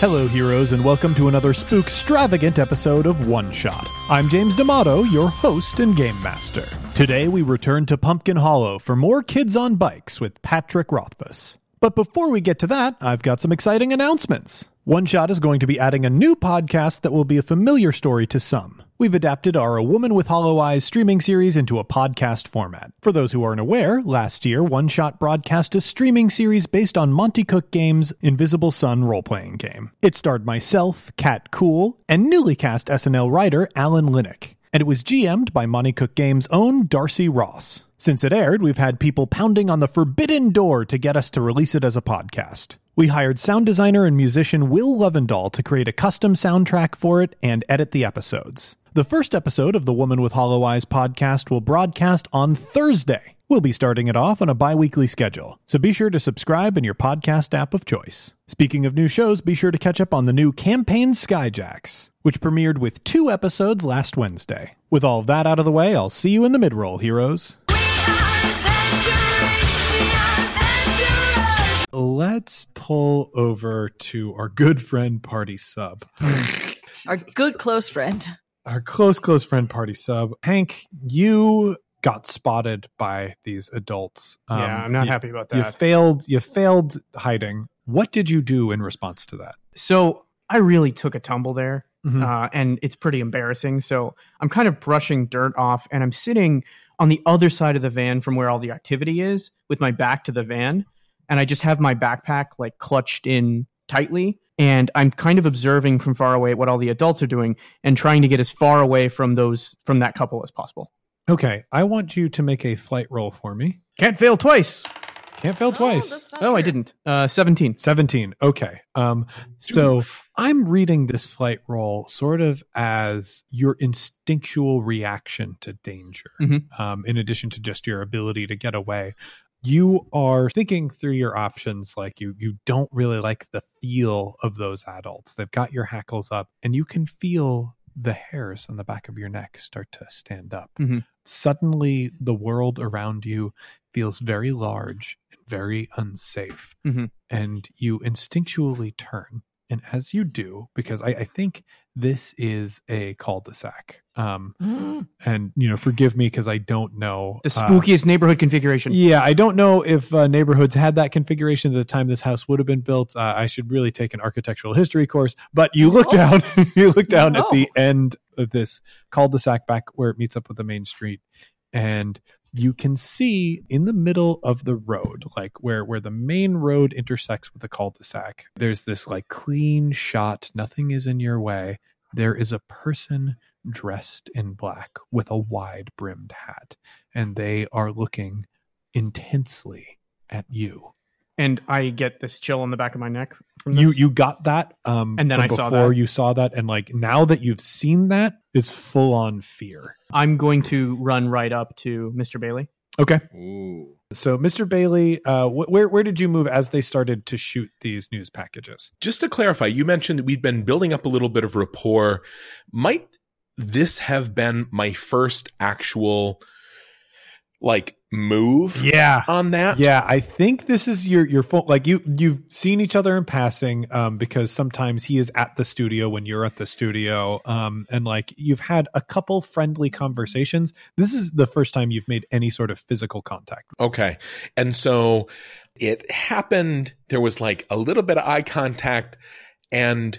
Hello, heroes, and welcome to another spook extravagant episode of One Shot. I'm James D'Amato, your host and game master. Today, we return to Pumpkin Hollow for more Kids on Bikes with Patrick Rothfuss. But before we get to that, I've got some exciting announcements. One Shot is going to be adding a new podcast that will be a familiar story to some. We've adapted our A Woman with Hollow Eyes streaming series into a podcast format. For those who aren't aware, last year, One Shot broadcast a streaming series based on Monte Cook Games' Invisible Sun role playing game. It starred myself, Kat Kuhl, and newly cast SNL writer Alan Linic. And it was GM'd by Monte Cook Games' own Darcy Ross. Since it aired, we've had people pounding on the forbidden door to get us to release it as a podcast. We hired sound designer and musician Will Lovendahl to create a custom soundtrack for it and edit the episodes. The first episode of the Woman with Hollow Eyes podcast will broadcast on Thursday. We'll be starting it off on a bi weekly schedule, so be sure to subscribe in your podcast app of choice. Speaking of new shows, be sure to catch up on the new Campaign Skyjacks, which premiered with two episodes last Wednesday. With all of that out of the way, I'll see you in the midroll, heroes. Let's pull over to our good friend Party Sub. Our good close friend. Our close, close friend Party Sub. Hank, you got spotted by these adults. Um, yeah, I'm not you- happy about that. You failed. You failed hiding. What did you do in response to that? so I really took a tumble there, Mhm. uh, and it's pretty embarrassing. So I'm kind of brushing dirt off, and I'm sitting on the other side of the van from where all the activity is, with my back to the van, and I just have my backpack like clutched in tightly. And I'm kind of observing from far away what all the adults are doing and trying to get as far away from those from that couple as possible. Okay, I want you to make a flight roll for me. Can't fail twice. Can't fail twice. that's not Oh, I didn't. Uh, 17. 17. Okay. Um so I'm reading this flight roll sort of as your instinctual reaction to danger. Mhm. Um in addition to just your ability to get away. You are thinking through your options like you you don't really like the feel of those adults. They've got your hackles up and you can feel the hairs on the back of your neck start to stand up. Mhm. Suddenly the world around you feels very large and very unsafe Mhm. and you instinctually turn. And as you do, because I, I think this is a cul-de-sac, um, and you know, forgive me because I don't know The uh, spookiest neighborhood configuration. yeah, I don't know if uh, neighborhoods had that configuration at the time this house would have been built. Uh, I should really take an architectural history course. But you look Oh. down, you look down at the end of this cul-de-sac back where it meets up with the main street, and you can see in the middle of the road, like where where the main road intersects with the cul-de-sac. There's this like clean shot. Nothing is in your way. There is a person dressed in black with a wide brimmed hat, and they are looking intensely at you. And I get this chill on the back of my neck. From You this. you got that, um, And then from I saw before that. you saw that, and like now that you've seen that, it's full on fear. I'm going to run right up to Mr. Bailey. Okay, Ooh. so Mr. Bailey, uh, wh- where where did you move as they started to shoot these news packages? Just to clarify, you mentioned that we'd been building up a little bit of rapport. Might this have been my first actual like move Yeah, on that? Yeah, I think this is your your phone. Like you you've seen each other in passing, um, because sometimes he is at the studio when you're at the studio, um, and like you've had a couple friendly conversations. This is the first time you've made any sort of physical contact. Okay. And so it happened. There was like a little bit of eye contact, and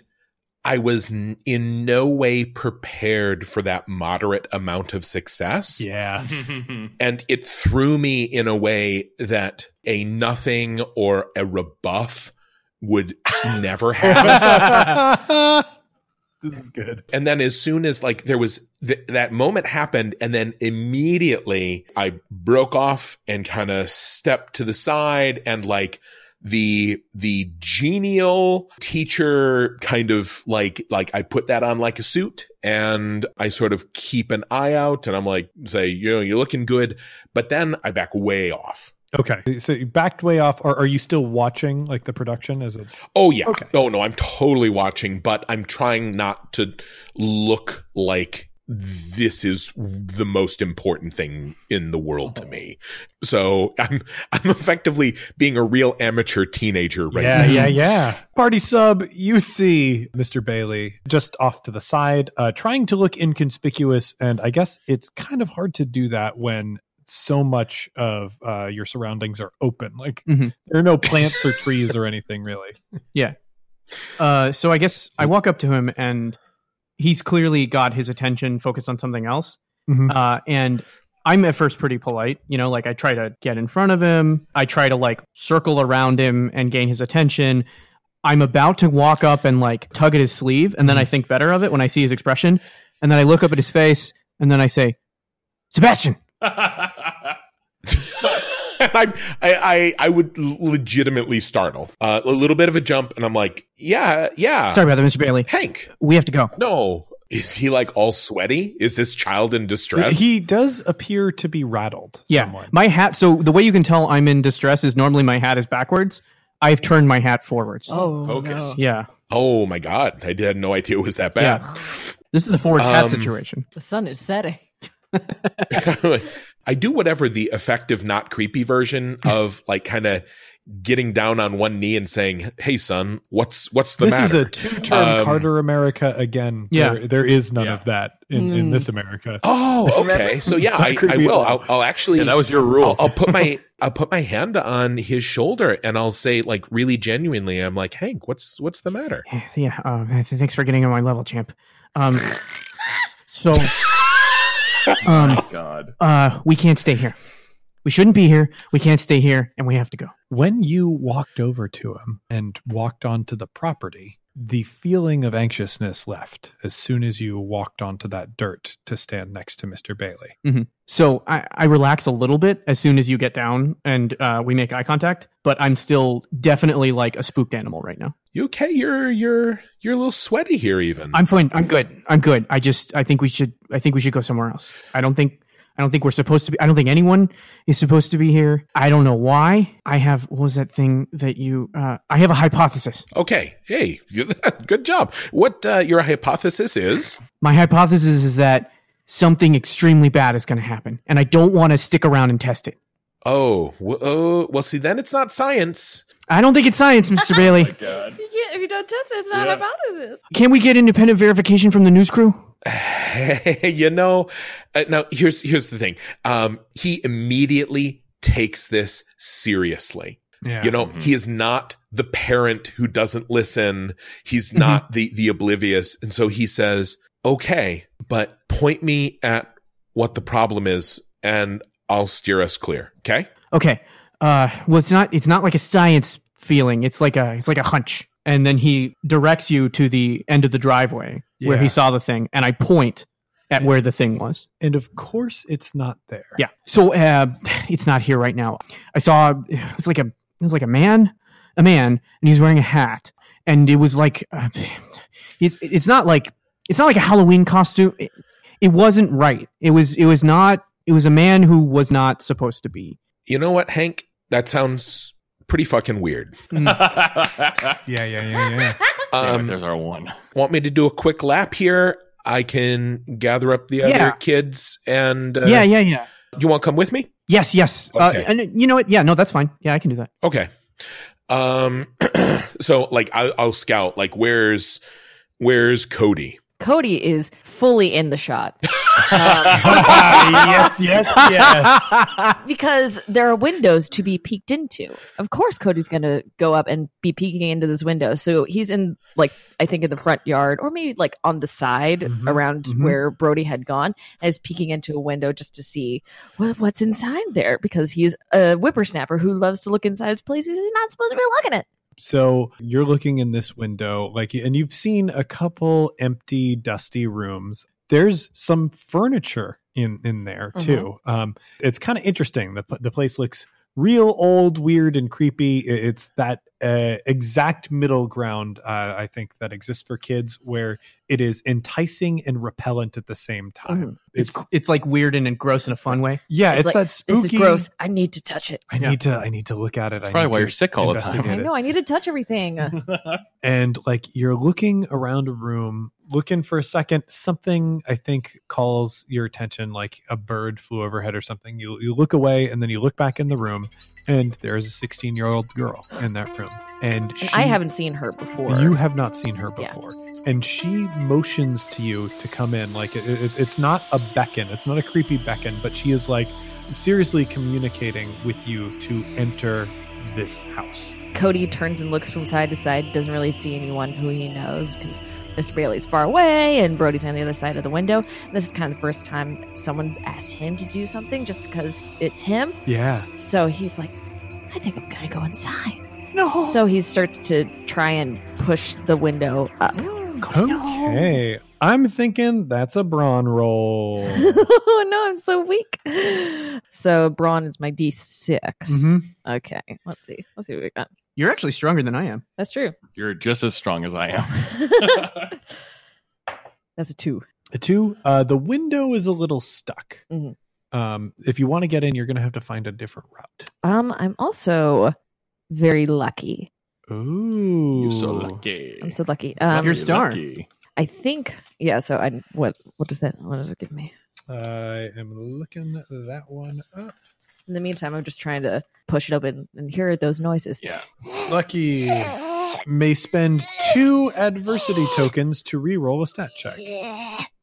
I was n- in no way prepared for that moderate amount of success. Yeah, And it threw me in a way that a nothing or a rebuff would never have. this is good. and then as soon as like there was th- that moment happened and then immediately i broke off and kind of stepped to the side and like the the genial teacher kind of like like i put that on like a suit and i sort of keep an eye out and i'm like say you know you're looking good but then i back way off Okay, so you backed way off. Or are you still watching like the production? As a Oh yeah. Okay. Oh no, I'm totally watching, but I'm trying not to look like this is the most important thing in the world to me. So I'm I'm effectively being a real amateur teenager right yeah, now. yeah, yeah. Party sub, you see Mr. Bailey just off to the side, uh, trying to look inconspicuous. And I guess it's kind of hard to do that when so much of uh, your surroundings are open. Like Mhm. there are no plants or trees or anything really. Yeah. Uh, so I guess I walk up to him and he's clearly got his attention focused on something else. Mhm. Uh, and I'm at first pretty polite, you know, like I try to get in front of him. I try to like circle around him and gain his attention. I'm about to walk up and like tug at his sleeve, and then I think better of it when I see his expression. And then I look up at his face, and then I say, Sebastian. I, I I I would legitimately startle. Uh, a little bit of a jump, and I'm like, yeah, yeah. Sorry about that, Mr. Bailey. Hank. We have to go. No, is he like all sweaty? Is this child in distress? He does appear to be rattled. Yeah. somewhat. My hat. So the way you can tell I'm in distress is normally my hat is backwards. I've turned my hat forwards. Oh, focus. no. Yeah. oh my god, I had no idea it was that bad. This is the forwards hat Um, situation. The sun is setting. I do whatever the effective, not creepy version of like kind of getting down on one knee and saying, "Hey, son, what's what's the matter? this is matter?" a two-term Um, Carter America again. Yeah. there, there is none Yeah. of that in, in Mm. this America. oh, okay. So yeah, I, I will. I'll, I'll actually. Yeah, that was your rule. I'll, I'll put my I'll put my hand on his shoulder and I'll say like really genuinely, I'm like, Hank, what's what's the matter? Yeah. Uh, thanks for getting on my level, champ. Um. So. Um. God. Uh. We can't stay here. We shouldn't be here. We can't stay here, and we have to go. When you walked over to him and walked onto the property, the feeling of anxiousness left as soon as you walked onto that dirt to stand next to Mr. Bailey. So I, I relax a little bit as soon as you get down and uh, we make eye contact, but I'm still definitely like a spooked animal right now. You okay? You're you're you're a little sweaty here even. I'm fine. I'm good. I'm good. I just I think we should I think we should go somewhere else. I don't think I don't think we're supposed to be I don't think anyone is supposed to be here. I don't know why. I have what was that thing that you uh I have a hypothesis. okay. Hey, good job. What uh, your hypothesis is? My hypothesis is that something extremely bad is going to happen and I don't want to stick around and test it. Oh, w- oh, well, see, then it's not science. I don't think it's science, Mr. Bailey. Oh my god. You can't, if you don't test it, it's not Yeah. a hypothesis. Can we get independent verification from the news crew? you know, uh, now here's here's the thing. Um, he immediately takes this seriously. Yeah. You know, Mhm. he is not the parent who doesn't listen. He's Mm-hmm. not the the oblivious, and so he says, "Okay, but point me at what the problem is, and I'll steer us clear." Okay. Okay. Uh well it's not it's not like a science feeling. It's like a it's like a hunch. And then he directs you to the end of the driveway where he saw the thing and I point at where the thing was. and of course it's not there. Yeah. So uh it's not here right now. I saw it was like a it was like a man, a man and he was wearing a hat and it was like uh, it's it's not like it's not like a Halloween costume. It, it wasn't right. It was it was not it was a man who was not supposed to be. You know what, Hank? That sounds pretty fucking weird. Yeah, yeah, yeah, yeah. Damn it, Um, there's our one. want me to do a quick lap here? I can gather up the other Yeah. kids and uh, yeah, yeah, yeah. You want to come with me? Yes, yes. Okay. Uh, and you know what? Yeah, no, that's fine. Yeah, I can do that. Okay. Um. so like I, I'll scout. Like where's where's Cody? Cody is fully in the shot yes, yes, yes. because there are windows to be peeked into. Of course, Cody's going to go up and be peeking into this window. So he's in, like, I think in the front yard or maybe like on the side Mhm, around mhm. where Brody had gone and is peeking into a window just to see what, what's inside there because he's a whippersnapper who loves to look inside places he's not supposed to be looking at. So you're looking in this window, like, and you've seen a couple empty, dusty rooms. There's some furniture in in there Mhm. too. Um, it's kind of interesting. the The place looks real old, weird, and creepy. It's that uh, exact middle ground, uh, I think, that exists for kids, where it is enticing and repellent at the same time. It's It's it's like weird and gross in a fun way. yeah, it's, like, that This spooky. is gross. I need to touch it. I Yeah. need to. I need to look at it. I probably need why to you're sick all the time. I know. I need to touch everything. and like you're looking around a room looking for a second. Something I think calls your attention, like a bird flew overhead or something. You you look away and then you look back in the room, and there is a 16 year old girl in that room, and, And she, I haven't seen her before. You have not seen her Yeah. before. And she motions to you to come in. Like it, it, it's not a beckon, it's not a creepy beckon, but she is like seriously communicating with you to enter this house. Cody turns and looks from side to side, doesn't really see anyone who he knows because Miss Bailey's far away and Brody's on the other side of the window. And this is kind of the first time someone's asked him to do something just because it's him. Yeah. So he's like, I think I'm gonna go inside. No. So he starts to try and push the window up. Okay. I'm thinking that's a brawn roll. oh no, I'm so weak. So brawn is my D6. Mhm. Okay, let's see. Let's see what we got. You're actually stronger than I am. That's true. You're just as strong as I am. That's a two. A two, uh, the window is a little stuck. Mhm. Um, if you want to get in, you're going to have to find a different route. Um, I'm also very lucky. Ooh. You're so lucky. I'm so lucky. Um, You're star. lucky. I think. Yeah. So I what what does that what does it give me? I am looking that one up. In the meantime, I'm just trying to push it open and hear those noises. Yeah. Lucky may spend two adversity tokens to re-roll a stat check.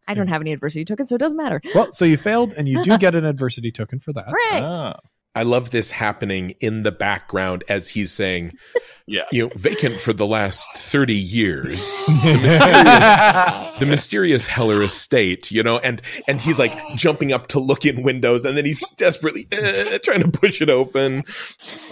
I don't have any adversity tokens, so it doesn't matter. Well, so you failed, and you do get an adversity token for that. Hooray! Ah, I love this happening in the background as he's saying, yeah. you know, vacant for the last 30 years. The mysterious, the mysterious Heller estate, you know, and and he's like jumping up to look in windows and then he's desperately uh, trying to push it open.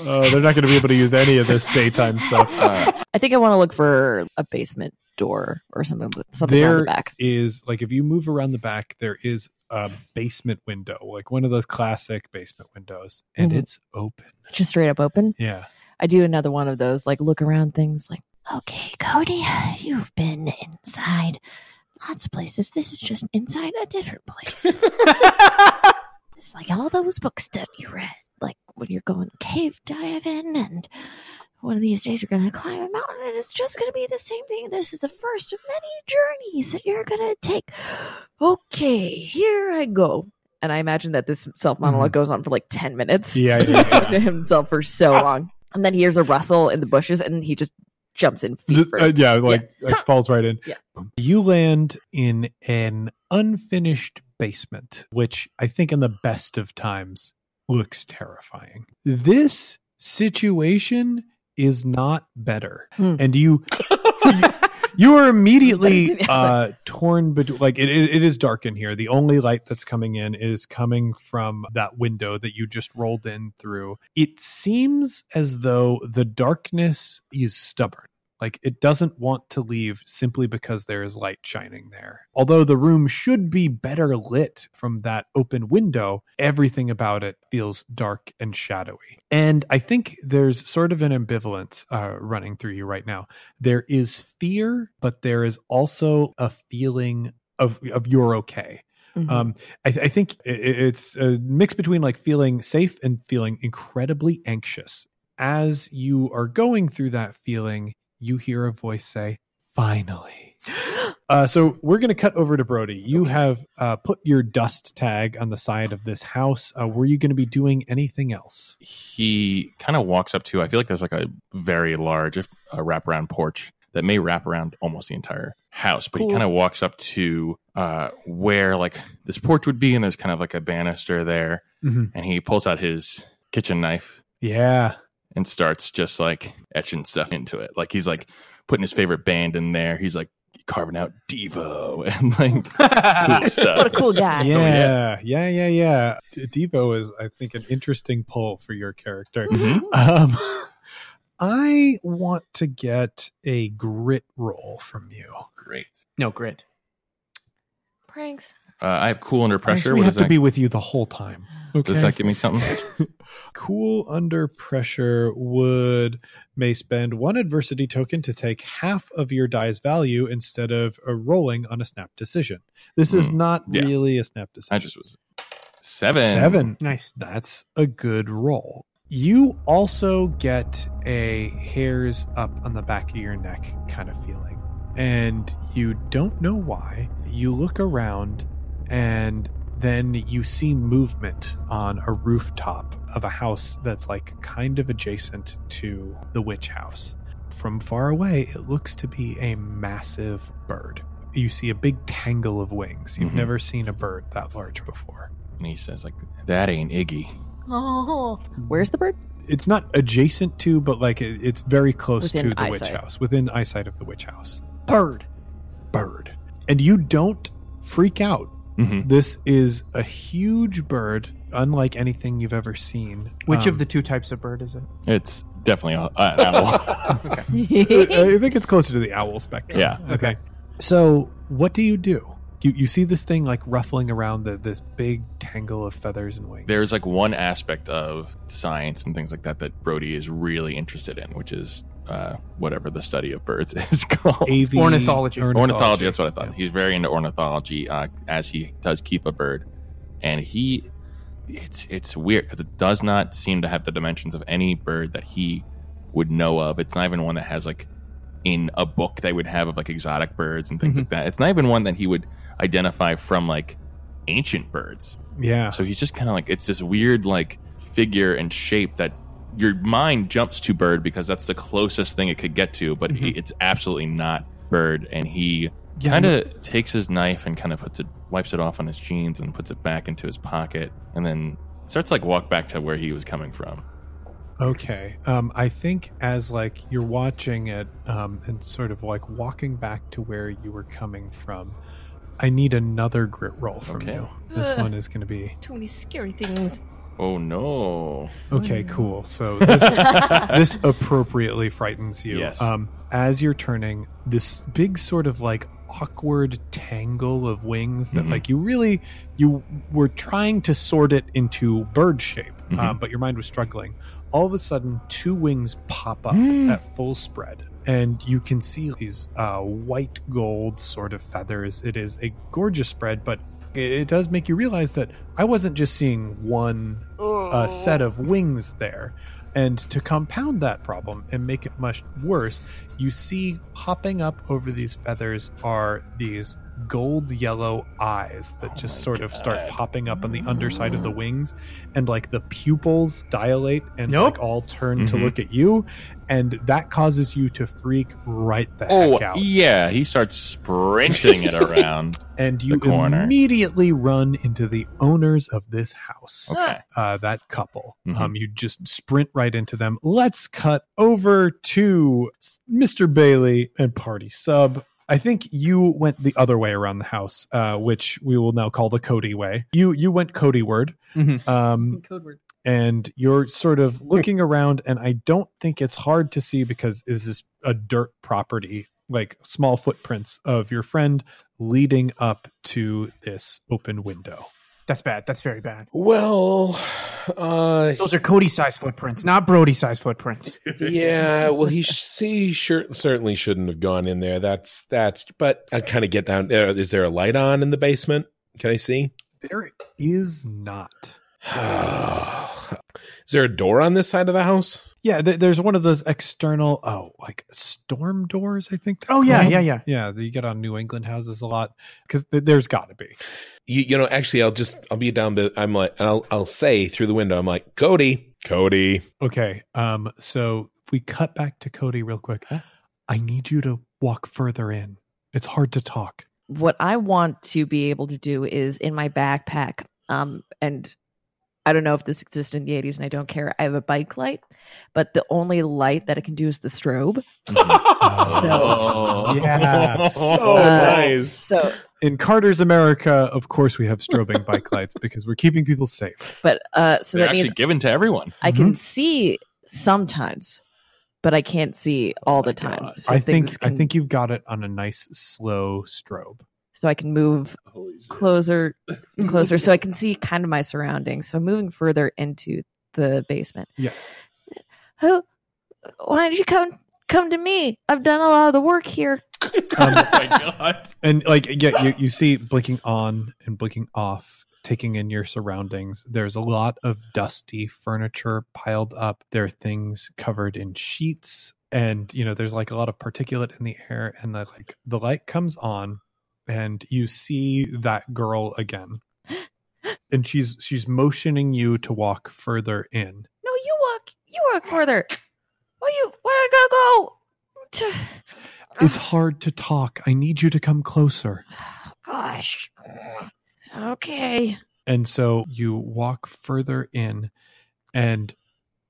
Uh, they're not going to be able to use any of this daytime stuff. Uh, I think I want to look for a basement door or something. Something around There the back. is like if you move around the back, there is a basement window, like one of those classic basement windows, and Mhm. it's open. Just straight up open. Yeah. I do another one of those, like look around things. Like, okay, Cody, you've been inside lots of places. This is just inside a different place. it's like all those books that you read, like when you're going cave diving, and one of these days you're going to climb a mountain, and it's just going to be the same thing. This is the first of many journeys that you're going to take. Okay, here I go. And I imagine that this self monolog goes on for like 10 minutes Yeah. I do. talking to himself for so long. And then he hears a rustle in the bushes and he just jumps in feet Uh, first. yeah, like falls right in. Yeah. You land in an unfinished basement, which I think in the best of times looks terrifying. This situation is not better. Hmm. And you you are immediately uh torn between like it, it, it is dark in here. The only light that's coming in is coming from that window that you just rolled in through. It seems as though the darkness is stubborn. Like it doesn't want to leave simply because there is light shining there. Although the room should be better lit from that open window, everything about it feels dark and shadowy. And I think there's sort of an ambivalence uh, running through you right now. There is fear, but there is also a feeling of of you're okay. Mhm. Um, I, I think i- i- it's a mix between like feeling safe and feeling incredibly anxious. As you are going through that feeling, you hear a voice say, "Finally." Uh, so we're going to cut over to Brody. You have uh, put your dust tag on the side of this house. Uh, were you going to be doing anything else? he kind of walks up to, I feel like there's like a very large uh, wraparound porch that may wrap around almost the entire house, but Cool. he kind of walks up to uh, where like this porch would be, and there's kind of like a banister there, Mhm. and he pulls out his kitchen knife Yeah. And starts just like etching stuff into it. Like he's like putting his favorite band in there. He's like carving out Devo and like cool what a cool guy. Yeah, yeah, yeah, yeah. D- Devo is, I think, an interesting pull for your character. Mhm. Um, I want to get a grit roll from you. Great. No grit. Pranks. Uh, I have cool under pressure. Actually, we have to that, be with you the whole time. Okay. does that give me something? cool under pressure would may spend one adversity token to take half of your die's value instead of a rolling on a snap decision. This is Hmm, not yeah. really a snap decision. I just was seven. Seven. Nice. That's a good roll. You also get a hairs up on the back of your neck kind of feeling. and you don't know why. You look around, and then you see movement on a rooftop of a house that's like kind of adjacent to the witch house. From far away, it looks to be a massive bird. You see a big tangle of wings. You've Mhm. never seen a bird that large before. And he says, like, that ain't Iggy. Oh, where's the bird? It's not adjacent to, but like it, it's very close Within to the witch house, within eyesight of the witch house. Bird. Bird. And you don't freak out. Hmm This is a huge bird, unlike anything you've ever seen. Which Um, of the two types of bird is it? It's definitely an owl. I think it's closer to the owl spectrum. Yeah. Okay. So, what do you do? You you see this thing like ruffling around the, this big tangle of feathers and wings. There's like one aspect of science and things like that that Brody is really interested in, which is uh, whatever the study of birds is called. AV Ornithology. ornithology. That's what I thought. Yeah. He's very into ornithology, uh, as he does keep a bird, and he, it's it's weird because it does not seem to have the dimensions of any bird that he would know of. It's not even one that has like in a book they would have of like exotic birds and things Mhm. like that. It's not even one that he would identify from like ancient birds. Yeah. So he's just kind of like it's this weird like figure and shape that your mind jumps to bird because that's the closest thing it could get to, but he, Mhm. it's absolutely not bird. And he Yeah, kind of takes his knife and kind of puts it, wipes it off on his jeans and puts it back into his pocket, and then starts like walk back to where he was coming from. Okay. Um, I think as like you're watching it, um, and sort of like walking back to where you were coming from, I need another grit roll from Okay. you. This Ugh. one is going to be Too many scary things. Oh no! okay. Cool. So this, this appropriately frightens you. Yes. Um, as you're turning, this big sort of like awkward tangle of wings that Mhm. like you really you were trying to sort it into bird shape, um, but your mind was struggling. All of a sudden, two wings pop up Mm. at full spread. And you can see these uh, white gold sort of feathers. It is a gorgeous spread, but it, it does make you realize that I wasn't just seeing one uh, set of wings there. And to compound that problem and make it much worse, you see popping up over these feathers are these gold yellow eyes that Oh just my sort of start popping up on the underside of the wings and like the pupils dilate and Nope. like all turn to Mhm. look at you and that causes you to freak right the Oh heck out yeah, he starts sprinting it around. and you the corner. immediately run into the owners of this house Okay. uh, that couple. Mhm. Um, you just sprint right into them. Let's cut over to Mr. Bailey and Party Sub. I think you went the other way around the house, uh, which we will now call the Cody way. You you went Cody word, Mhm. um, Code word. and you're sort of looking around, and I don't think it's hard to see because this is a dirt property, like small footprints of your friend leading up to this open window. That's bad. That's very bad. Well, uh, Those are Cody size footprints, not Brody size footprints. yeah. Well, he see, sure certainly shouldn't have gone in there. That's that's. But I kind of get down. Uh, is there a light on in the basement? Can I see? There is not. is there a door on this side of the house? Yeah, th- there's one of those external, oh, like storm doors. I think. Oh yeah, called. yeah, yeah. yeah. That you get on New England houses a lot because th- there's got to be. You, you know, actually, I'll just I'll be down. But I'm like, and I'll I'll say through the window. I'm like, Cody, Cody. Okay, um, so if we cut back to Cody real quick, I need you to walk further in. It's hard to talk. What I want to be able to do is in my backpack, um, and I don't know if this existed in the 80s and I don't care. I have a bike light, but the only light that it can do is the strobe. Oh. Yeah, so Uh, nice. So, In Carter's America, of course, we have strobing bike lights because we're keeping people safe. but uh, so They're that actually means given to everyone. I can see sometimes, but I can't see all Oh the time. So I think things I think you've got it on a nice slow strobe. So I can move closer closer so I can see kind of my surroundings. So I'm moving further into the basement. Yeah. Who why did you come come to me? I've done a lot of the work here. Um, oh my god. and like yeah you, you see blinking on and blinking off taking in your surroundings there's a lot of dusty furniture piled up there are things covered in sheets and you know there's like a lot of particulate in the air and the like the light comes on and you see that girl again and she's she's motioning you to walk further in No, you walk. You walk further. Why you? Where I gotta go? it's hard to talk i need you to come closer Gosh. Okay. and so you walk further in and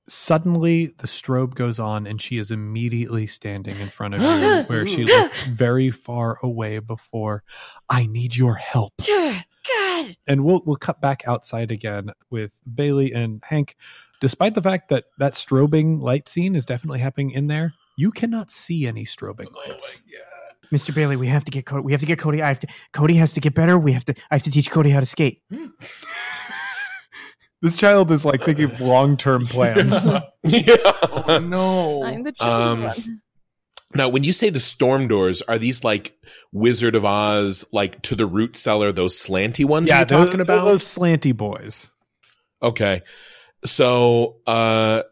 suddenly the strobe goes on and she is immediately standing in front of you where she looked very far away before i need your help God. and we'll we'll cut back outside again with Bailey and Hank. Despite the fact that that strobing light scene is definitely happening in there, you cannot see any strobing oh lights. Mr. Bailey, we have to get Cody. We have to get Cody. I have to. Cody has to get better. We have to. I have to teach Cody how to skate. Hmm. This child is like thinking of long term plans. yeah. Oh, no. I'm the Um, one. Now, when you say the storm doors, are these like Wizard of Oz, like to the root cellar, those slanty ones you're those- talking about? those slanty boys. Okay. So, uh,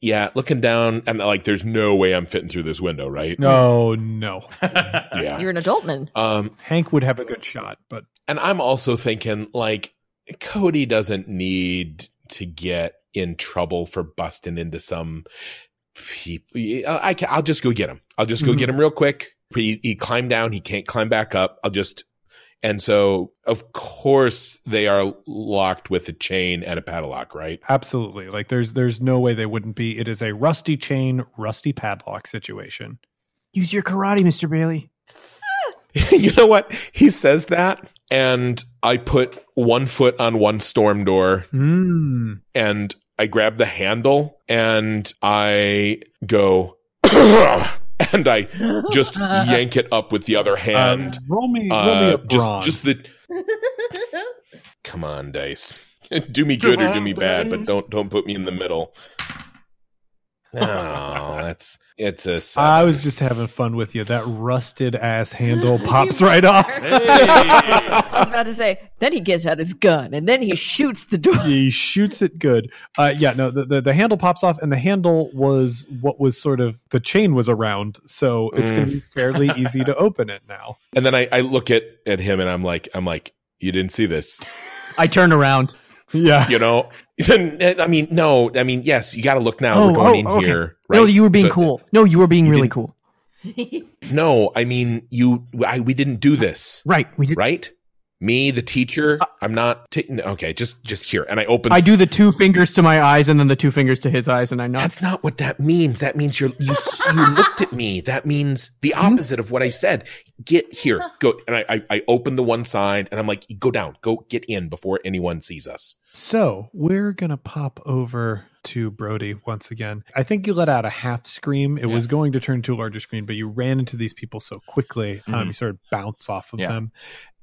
yeah, looking down and like, there's no way I'm fitting through this window, right? No, no. Yeah. You're an adult man. Um, Hank would have a good shot, but and I'm also thinking like Cody doesn't need to get in trouble for busting into some people. I can, I'll just go get him. I'll just go Mhm. get him real quick. He, he climbed down. He can't climb back up. I'll just, and so of course they are locked with a chain and a padlock, right? absolutely. Like there's there's no way they wouldn't be. It is a rusty chain, rusty padlock situation. Use your karate, Mr. Bailey. you know what? He says that and I put one foot on one storm door Mm. and I grab the handle and I go and I just yank it up with the other hand. Um, roll me, roll me Uh, a just just the come on dice. do me good or do me bad, but don't don't put me in the middle. No, that's it's a seven. I was just having fun with you. That rusted ass handle pops right off. I was about to say. Then he gets out his gun and then he shoots the door. he shoots it good. Uh, yeah, no, the, the the handle pops off, and the handle was what was sort of the chain was around, so it's going to be fairly easy to open it now. and then I, I look at at him and I'm like I'm like you didn't see this. I turn around. Yeah, you know i mean no i mean yes you got to look now Oh, we're going oh, in okay. here right? No, you were being So- cool. No, you were being You really cool. no i mean you I, we didn't do this Right. We did. right me the teacher uh, i'm not taking okay just just here. And i open I do the two fingers to my eyes and then the two fingers to his eyes, and I nod. that's not what that means. That means you're you, you looked at me. That means the hmm? opposite of what i said. Get here. Go and I, I i open the one side and i'm like go down. Go get in before anyone sees us. So we're gonna pop over to Brody once again. I think you let out a half scream. It was going to turn to a larger screen, but you ran into these people so quickly. Um, Mhm. you sort of bounce off of Yeah. them,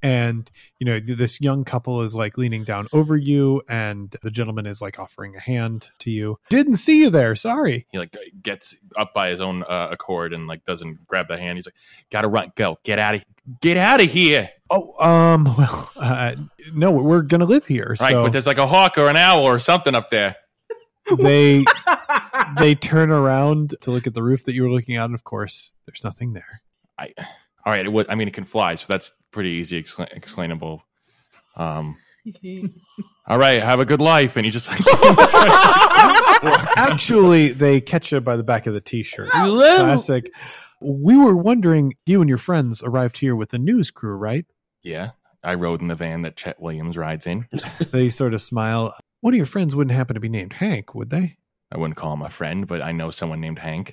and you know this young couple is like leaning down over you, and the gentleman is like offering a hand to you. Didn't see you there. Sorry. he like gets up by his own uh, accord and like doesn't grab the hand. He's like, "Gotta run, go, get out of, get out of here!" Oh, um, well, uh, no, we're gonna live here. Right, so but there's like a hawk or an owl or something up there. They they turn around to look at the roof that you were looking at, and of course, there's nothing there. I, all right, it would, I mean, it can fly, so that's pretty easy expla- explainable. Um, all right, have a good life, and he just like, Actually, they catch you by the back of the t-shirt. Classic. We were wondering, you and your friends arrived here with the news crew, right? yeah, I rode in the van that Chet Williams rides in. They sort of smile. One of your friends wouldn't happen to be named Hank, would they? I wouldn't call him a friend, but I know someone named Hank.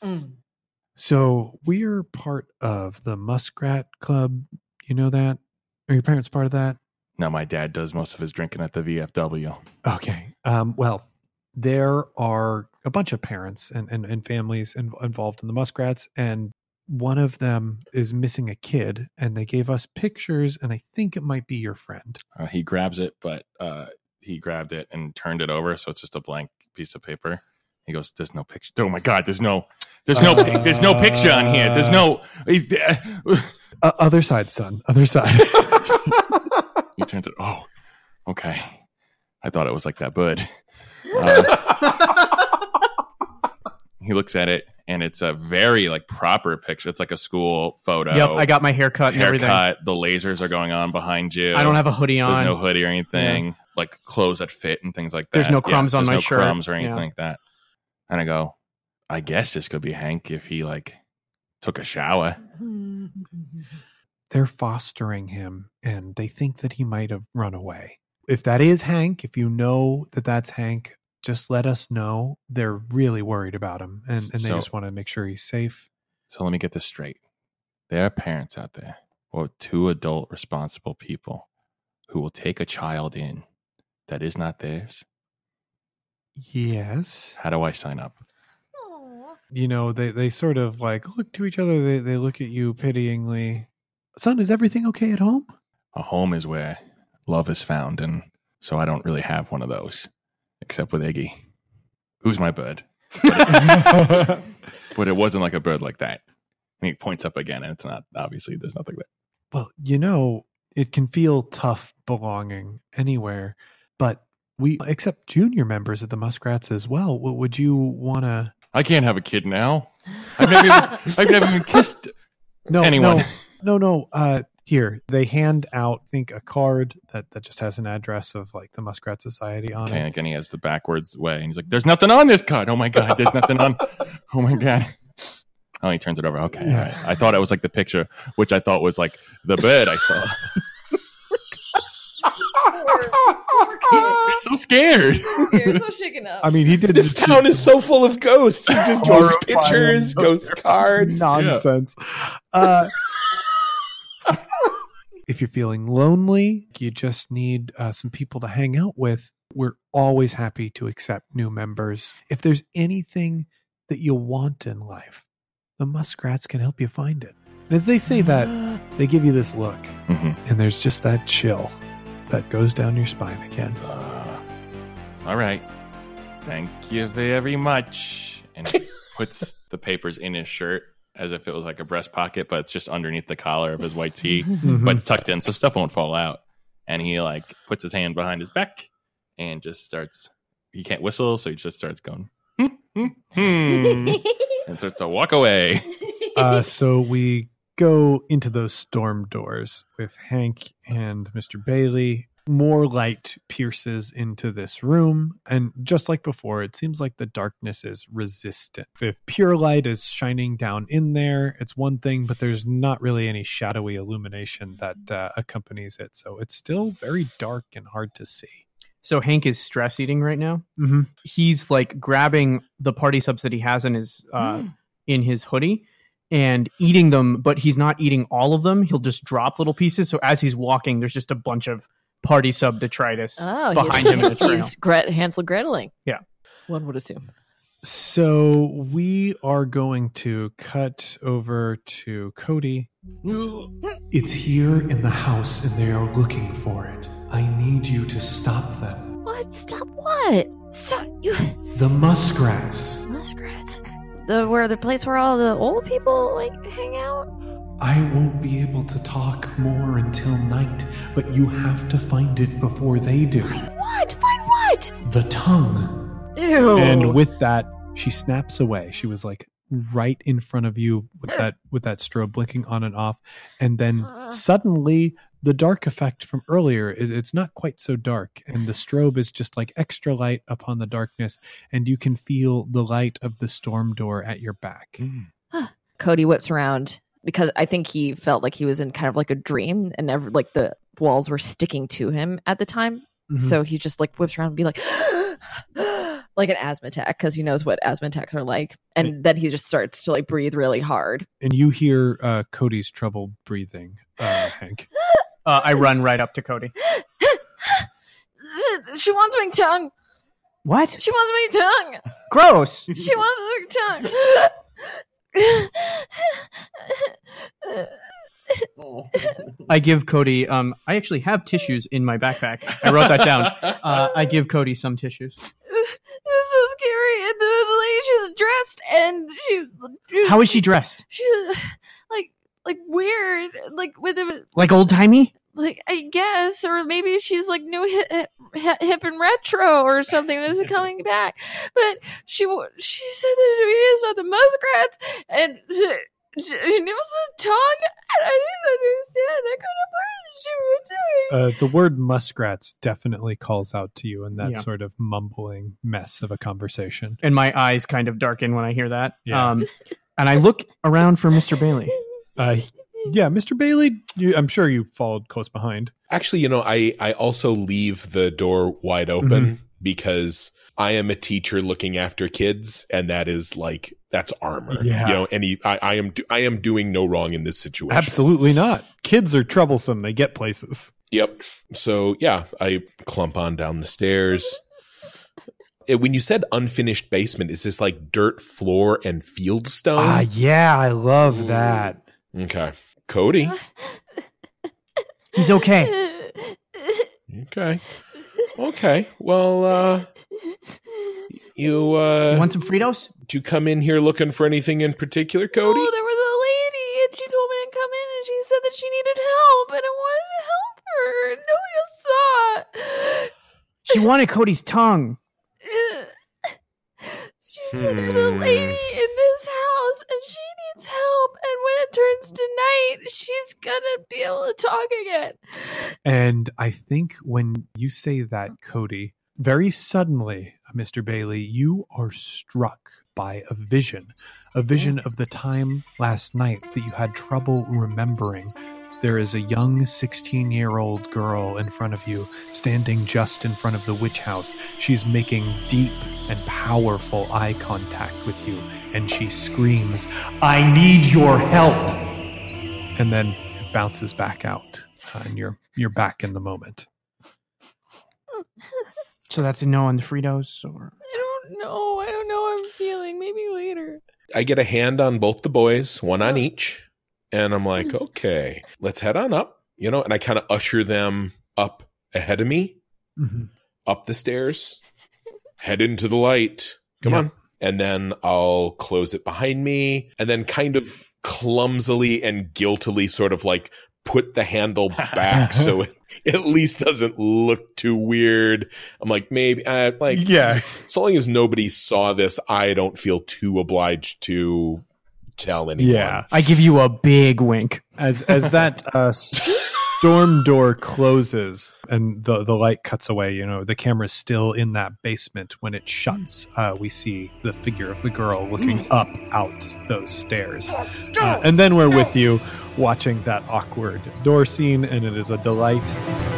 Mm. So we're part of the Muskrat Club. You know that? Are your parents part of that? No, my dad does most of his drinking at the VFW. Okay. Um, well, there are a bunch of parents and, and, and families in, involved in the Muskrats, and one of them is missing a kid, and they gave us pictures, and I think it might be your friend. Uh, he grabs it, but uh, he grabbed it and turned it over, so it's just a blank piece of paper. He goes, "There's no picture. Oh my god, there's no, there's no, pic- there's no picture on here. There's no." Uh, other side, son. Other side. he turns it. Oh, okay. I thought it was like that, bud. Uh, he looks at it and it's a very like proper picture. It's like a school photo. Yep, I got my haircut and everything. haircut. The lasers are going on behind you. I don't have a hoodie on. There's no hoodie or anything. Like clothes that fit and things like that. There's no crumbs on there's my no shirt. Crumbs or anything Yeah. like that. And I go, I guess this could be Hank if he like took a shower. They're fostering him and they think that he might have run away. If that is Hank, if you know that that's Hank, just let us know. They're really worried about him and, and they So- just want to make sure he's safe. So let me get this straight. There are parents out there, or two adult responsible people, who will take a child in that is not theirs. Yes. How do I sign up? You know, they, they sort of like look to each other. They, they look at you pityingly. Son, is everything okay at home? A home is where love is found, and so I don't really have one of those, except with Iggy, who's my bird. But it wasn't like a bird like that. I mean, it points up again, and it's not obviously there's nothing there. Well, you know, it can feel tough belonging anywhere, but we accept junior members of the Muskrats as well. Would you want to? I can't have a kid now. I've never even, I've never even kissed No, anyone. no, no, no. Uh, here they hand out, I think, a card that that just has an address of like the Muskrat Society on Okay, it. and he has the backwards way, and he's like, "There's nothing on this card. Oh my god, there's nothing on. Oh my god." Oh, he turns it over. Okay, Yeah. right. I thought it was like the picture, which I thought was like the bed I saw. You're so scared. You're so shaken up. I mean, he did This town is so full of ghosts. Just ghost pictures, ghost cards. nonsense. Uh, if you're feeling lonely, you just need uh, some people to hang out with. We're always happy to accept new members. If there's anything that you want in life, the muskrats can help you find it. And as they say that, they give you this look, Mhm. and there's just that chill that goes down your spine again. Uh, all right. Thank you very much. And he puts the papers in his shirt as if it was like a breast pocket, but it's just underneath the collar of his white tee. but it's tucked in, so stuff won't fall out. And he like puts his hand behind his back and just starts. He can't whistle, so he just starts going hmm, hmm, hmm, and starts to walk away. uh, so we go into those storm doors with Hank and Mr. Bailey. More light pierces into this room, and just like before, it seems like the darkness is resistant. If pure light is shining down in there, it's one thing, but there's not really any shadowy illumination that uh, accompanies it. So it's still very dark and hard to see. So Hank is stress eating right now. Mm-hmm. He's like grabbing the party subs that he has in his uh, in his hoodie and eating them, but he's not eating all of them. He'll just drop little pieces. So as he's walking, there's just a bunch of party sub detritus oh, behind he's, him in the trail. he's Gret- Hansel Greteling. Yeah. One would assume. So we are going to cut over to Cody. It's here in the house and they are looking for it. I need you to stop them. What? Stop what? Stop you The muskrats. muskrats. The where the place where all the old people like hang out? I won't be able to talk more until night, but you have to find it before they do. What? Find what? The tongue. Ew. And with that, she snaps away. She was like right in front of you with that with that strobe blinking on and off, and then Uh. suddenly the dark effect from earlier it, it's not quite so dark, and the strobe is just like extra light upon the darkness, and you can feel the light of the storm door at your back. Cody whips around because I think he felt like he was in kind of like a dream and never like the walls were sticking to him at the time. Mhm. So he just like whips around and be like like an asthma attack because he knows what asthma attacks are like. And then he just starts to like breathe really hard. and you hear uh, Cody's trouble breathing, uh, Hank. Uh, I run right up to Cody. she wants my tongue. What? She wants my tongue. Gross. She wants her tongue. I give Cody. Um, I actually have tissues in my backpack. I wrote that down. Uh, I give Cody some tissues. it was so scary. And there was a lady. She was dressed, and she. she How is she dressed? She like like weird, like with a Like old timey? Like I guess, or maybe she's like new hip, hip, hip and retro or something. This is coming back, but she she said that we is not the muskrats, and she, she, it was a tongue, and I didn't understand. I couldn't what she was doing. Uh, the word muskrats definitely calls out to you in that Yeah. sort of mumbling mess of a conversation. and my eyes kind of darken when I hear that. Yeah. Um, and I look around for Mr. Bailey. Uh, yeah, Mr. Bailey, you, I'm sure you followed close behind. Actually, you know, I I also leave the door wide open because I am a teacher looking after kids, and that is like that's armor. Yeah. You know, any I, I am do, I am doing no wrong in this situation. Absolutely not. Kids are troublesome. They get places. Yep. So yeah, I clump on down the stairs. When you said unfinished basement, is this like dirt floor and field stone? Ah, yeah, I love that. okay. Cody. He's okay. Okay. Okay. Well, uh, you, uh, You want some Fritos? did you come in here looking for anything in particular, Cody? Oh, there was a lady, and she told me to come in, and she said that she needed help, and I wanted to help her. and Nobody saw. She wanted Cody's tongue. She said there's a Hmm. lady in this house and she needs help. And when it turns to night, she's gonna be able to talk again. And I think when you say that, Cody, very suddenly, uh, Mr. Bailey, you are struck by a vision, a vision of the time last night that you had trouble remembering. There is a young 16 year old girl in front of you, standing just in front of the witch house. She's making deep and powerful eye contact with you, and she screams, I need your help! And then it bounces back out, uh, and you're, you're back in the moment. So that's a no on the Fritos, or I don't know. I don't know how I'm feeling. Maybe later. I get a hand on both the boys, one on each, and I'm like, okay, let's head on up, you know, and I kind of usher them up ahead of me, up the stairs, head into the light. Come Yeah. on. And then I'll close it behind me and then kind of clumsily and guiltily sort of like put the handle back so it at least doesn't look too weird. I'm like, maybe, uh, like, yeah. so long as nobody saw this, I don't feel too obliged to tell anyone. Yeah. I give you a big wink. As as that uh, storm door closes and the the light cuts away, you know, the camera's still in that basement. When it shuts, uh, we see the figure of the girl looking up out those stairs. Uh, and then we're with you watching that awkward door scene, and it is a delight.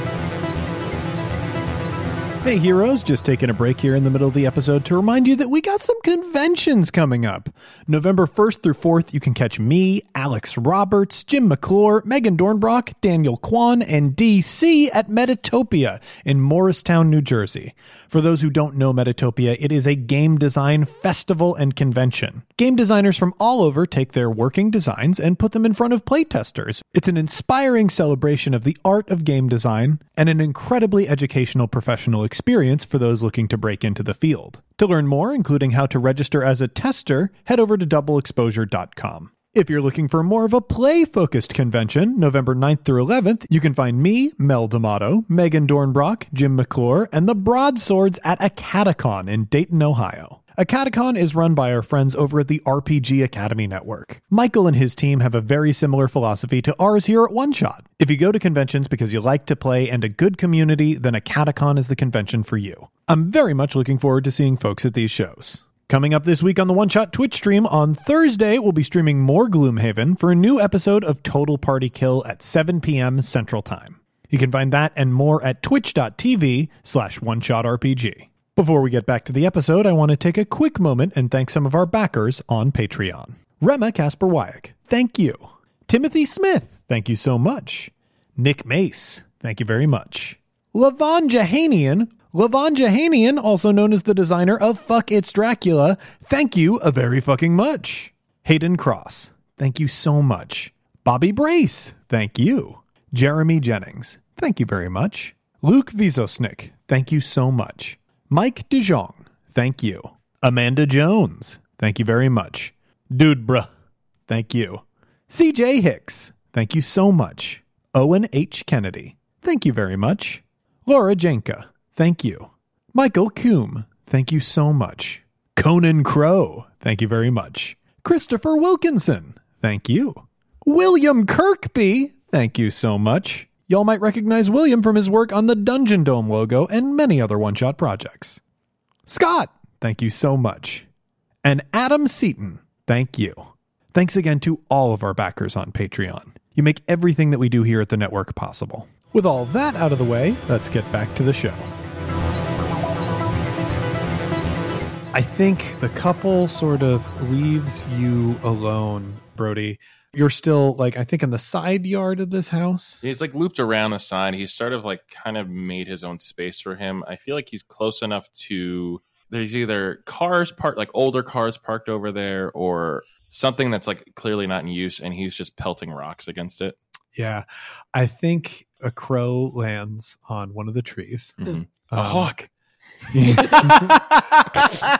Hey, heroes, just taking a break here in the middle of the episode to remind you that we got some conventions coming up. November 1st through 4th, you can catch me, Alex Roberts, Jim McClure, Megan Dornbrock, Daniel Kwan, and DC at Metatopia in Morristown, New Jersey. For those who don't know Metatopia, it is a game design festival and convention. Game designers from all over take their working designs and put them in front of playtesters. It's an inspiring celebration of the art of game design and an incredibly educational professional experience for those looking to break into the field. To learn more, including how to register as a tester, head over to doubleexposure.com. If you're looking for more of a play focused convention, November 9th through 11th, you can find me, Mel D'Amato, Megan Dornbrock, Jim McClure, and the Broadswords at AcadeCon in Dayton, Ohio. AcadeCon is run by our friends over at the RPG Academy Network. Michael and his team have a very similar philosophy to ours here at One Shot. If you go to conventions because you like to play and a good community, then AcadeCon is the convention for you. I'm very much looking forward to seeing folks at these shows. Coming up this week on the One Shot Twitch stream on Thursday, we'll be streaming more Gloomhaven for a new episode of Total Party Kill at 7 p.m. Central Time. You can find that and more at twitch.tv slash one shot RPG. Before we get back to the episode, I want to take a quick moment and thank some of our backers on Patreon. Rema Casper Wyack, thank you. Timothy Smith, thank you so much. Nick Mace, thank you very much. Lavon Jahanian, Lavon Jahanian, also known as the designer of Fuck It's Dracula, thank you a very fucking much. Hayden Cross, thank you so much. Bobby Brace, thank you. Jeremy Jennings, thank you very much. Luke Vizosnik, thank you so much. Mike DeJong, thank you. Amanda Jones, thank you very much. Dude, bruh, thank you. CJ Hicks, thank you so much. Owen H. Kennedy, thank you very much. Laura Jenka, thank you. Michael Coombe, thank you so much. Conan Crow, thank you very much. Christopher Wilkinson, thank you. William Kirkby, thank you so much. Y'all might recognize William from his work on the Dungeon Dome logo and many other one shot projects. Scott, thank you so much. And Adam Seaton, thank you. Thanks again to all of our backers on Patreon. You make everything that we do here at the network possible. With all that out of the way, let's get back to the show. I think the couple sort of leaves you alone, Brody. You're still like I think in the side yard of this house. He's like looped around the side. He's sort of like kind of made his own space for him. I feel like he's close enough to. There's either cars parked, like older cars parked over there, or something that's like clearly not in use, and he's just pelting rocks against it. Yeah, I think a crow lands on one of the trees. Mhm. Um, a hawk.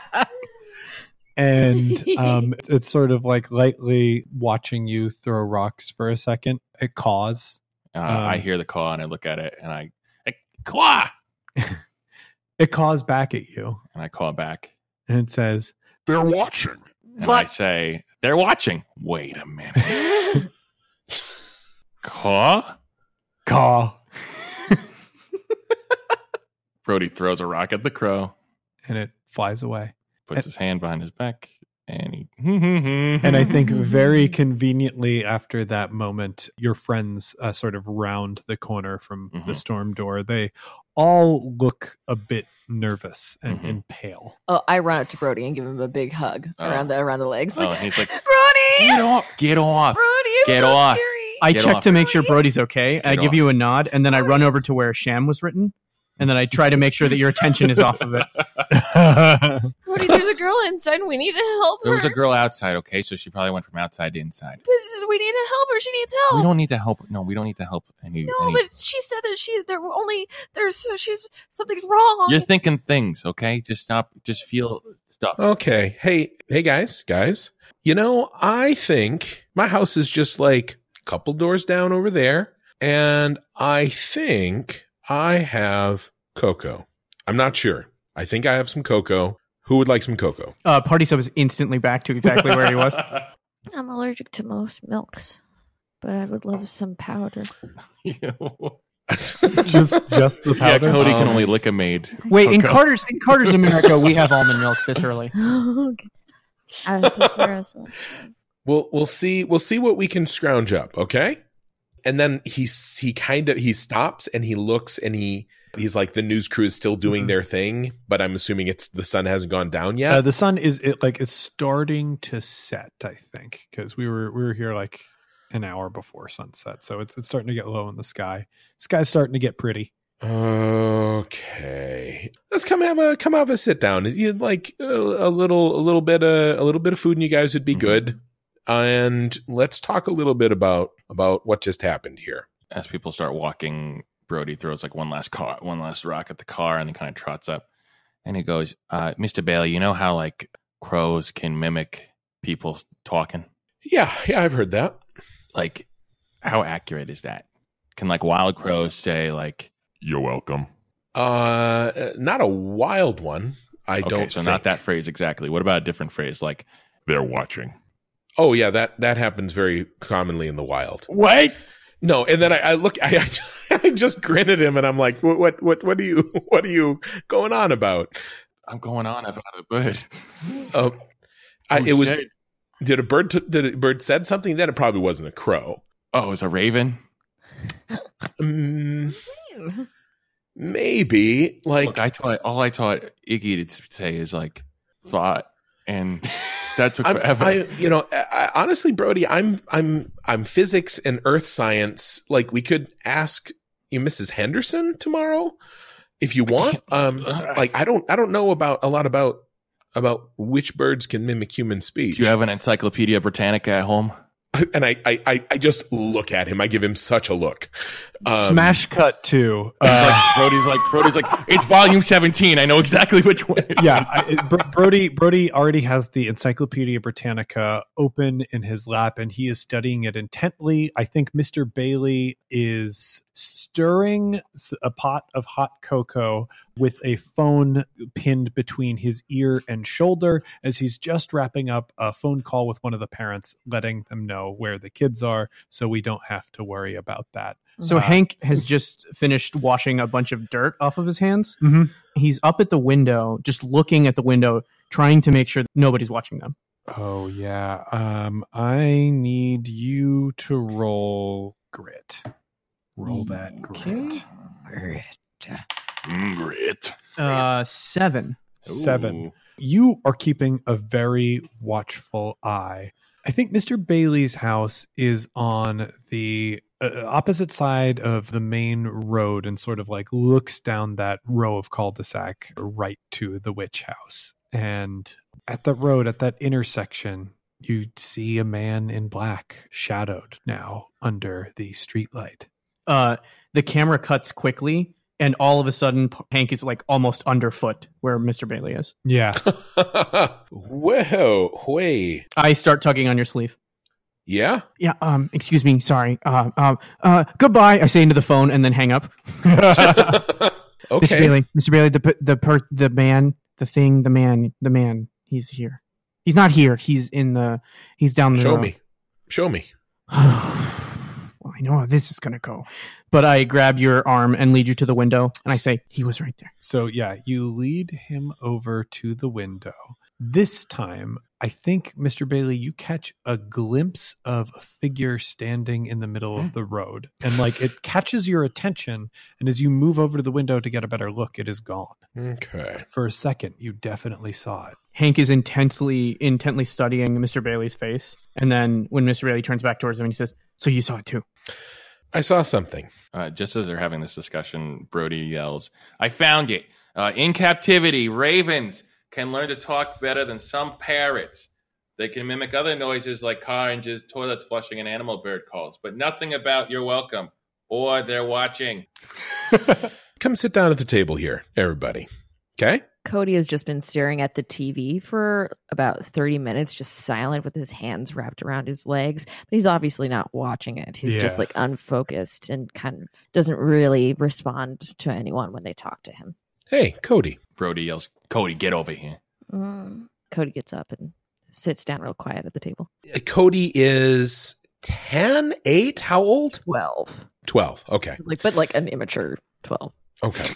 and um, it's sort of like lightly watching you throw rocks for a second. It caws. Uh, I Um, hear the call and I look at it and I, I caw, It caws back at you, and I call back and it says, They're watching. and I say, "They're watching." Wait a minute. caw. "Caw," Brody throws a rock at the crow, and it flies away. Puts his hand behind his back, and he. And I think very conveniently after that moment, your friends uh, sort of round the corner from the Mhm. storm door. They all look a bit nervous and, Mhm. and pale. oh, I run up to Brody and give him a big hug Oh. around the around the legs. Oh, Like, and he's like, Brody, "Get off! Get off!" Brody, Get so off. scary. I Get check off. to make sure Brody's okay. I give off. you a nod, and then I run over to where Sham was written, and then I try to make sure that your attention is off of it. Brody, there's a girl inside. We need to help her. There was a girl outside. Okay, so she probably went from outside to inside. But we need to help her. She needs help. We don't need to help. No, we don't need to help any. No, any- but she said that she there were only there's so she's something's wrong. You're thinking things, okay? Just stop. Just feel stuff. Okay. Hey, hey guys, guys. You know, I think my house is just like a couple doors down over there. And I think I have cocoa. I'm not sure. I think I have some cocoa. Who would like some cocoa? Uh, Party Sub is instantly back to exactly where he was. I'm allergic to most milks, but I would love some powder. just just the yeah, powder. Cody can Um, only lick a maid. Wait, in Okay. Carter's in Carter's America, we have almond milk this early. okay. I prefer some. We'll we'll see we'll see what we can scrounge up, okay? And then he he kind of he stops and he looks and he he's like the news crew is still doing Mhm. their thing, but I'm assuming it's the sun hasn't gone down yet. Uh, the sun is it like it's starting to set. I think because we were we were here like an hour before sunset, so it's it's starting to get low in the sky. Sky's starting to get pretty. Okay, let's come have a come have a sit down. You'd like a, a little a little bit of a little bit of food, and you guys would be Mhm. good. And let's talk a little bit about about what just happened here. As people start walking, Brody throws like one last car, one last rock at the car, and he kind of trots up, and he goes, uh, "Mr. Bailey, you know how like crows can mimic people talking? Yeah, yeah, I've heard that. Like, how accurate is that? Can like wild crows say like?" You're welcome. Uh, not a wild one. I okay, don't. so think. not that phrase exactly. What about a different phrase like They're watching. Oh yeah, that that happens very commonly in the wild. "Wait"? No, and then I, I look, I, I just grin at him, and I'm like, what, what, what, what are you, what are you going on about? I'm going on about a bird. Uh, I, Oh, it was. shit. Did a bird? T- did a bird said something? Then it probably wasn't a crow. Oh, it was a raven. Mm, maybe like Look, I taught all I taught Iggy to say is like thought, and that took forever. I, you know, I, honestly, Brody, I'm, I'm, I'm physics and earth science. Like we could ask you, Mrs. Henderson, tomorrow, if you want. Um, like I don't, I don't know about a lot about about which birds can mimic human speech. Do you have an Encyclopedia Britannica at home? and I, I, I, I just look at him. I give him such a look. Um, Smash cut to uh, like Brody's like Brody's like it's volume seventeen. I know exactly which one. it yeah. I, it- Brody Brody already has the Encyclopedia Britannica open in his lap, and he is studying it intently. I think Mister Bailey is stirring a pot of hot cocoa with a phone pinned between his ear and shoulder as he's just wrapping up a phone call with one of the parents, letting them know where the kids are, so we don't have to worry about that. So Uh, Hank has just finished washing a bunch of dirt off of his hands. Mhm. He's up at the window, just looking at the window, trying to make sure nobody's watching them. Oh yeah. Um I need you to roll grit. Roll that grit. Grit. Grit. Uh, seven. Seven. Ooh. You are keeping a very watchful eye. I think Mr. Bailey's house is on the uh, opposite side of the main road and sort of like looks down that row of cul-de-sac right to the witch house. And at the road, at that intersection, you see a man in black, shadowed now under the streetlight. Uh, the camera cuts quickly, and all of a sudden, Hank is like almost underfoot where Mr. Bailey is. Yeah. Whoa, way. I start tugging on your sleeve. Yeah. Yeah. Um. Excuse me. Sorry. Uh. Um. Uh. Goodbye. I say into the phone and then hang up. okay. Mr. Bailey. Mr. Bailey. The the per the man. The thing. The man. The man. He's here. He's not here. He's in the. He's down the. Show road. me. Show me. well, I know how this is gonna go, but I grab your arm and lead you to the window, and I say, "He was right there." So yeah, you lead him over to the window. This time, I think, Mr. Bailey, you catch a glimpse of a figure standing in the middle of hmm. the road. And like it catches your attention. And as you move over to the window to get a better look, it is gone. Okay. For a second, you definitely saw it. Hank is intensely, intently studying Mr. Bailey's face, and then when Mr. Bailey turns back towards him, he says, "So you saw it too?" I saw something. Uh, just as they're having this discussion, Brody yells, I found it. Uh, in captivity, ravens can learn to talk better than some parrots. They can mimic other noises like car engines, toilets flushing, and animal bird calls, but nothing about you're welcome or they're watching. Come sit down at the table here, everybody. Okay? Cody has just been staring at the TV for about 30 minutes, just silent with his hands wrapped around his legs. But he's obviously not watching it. He's just like unfocused and kind of doesn't really respond to anyone when they talk to him. Hey, Cody. Brody yells, Cody, get over here. Mm. Cody gets up and sits down real quiet at the table. Uh, Cody is 10, 8? How old? 12. 12. Okay. Like, but like an immature 12. Okay.